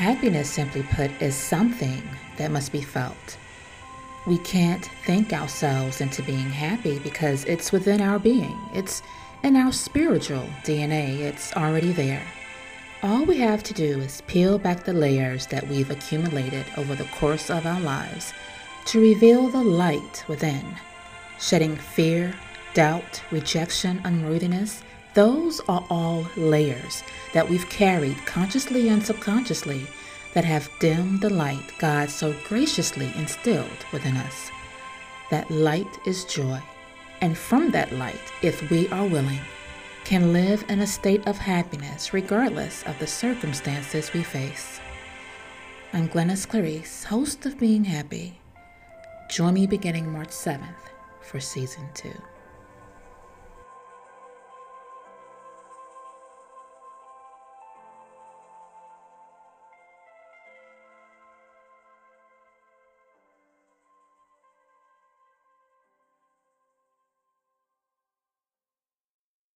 Happiness, simply put, is something that must be felt. We can't think ourselves into being happy because it's within our being. It's in our spiritual DNA. It's already there. All we have to do is peel back the layers that we've accumulated over the course of our lives to reveal the light within, shedding fear, doubt, rejection, unworthiness. Those are all layers that we've carried consciously and subconsciously that have dimmed the light God so graciously instilled within us. That light is joy, and from that light, if we are willing, can live in a state of happiness regardless of the circumstances we face. I'm Glennis Clarice, host of Being Happy. Join me beginning March 7th for season two.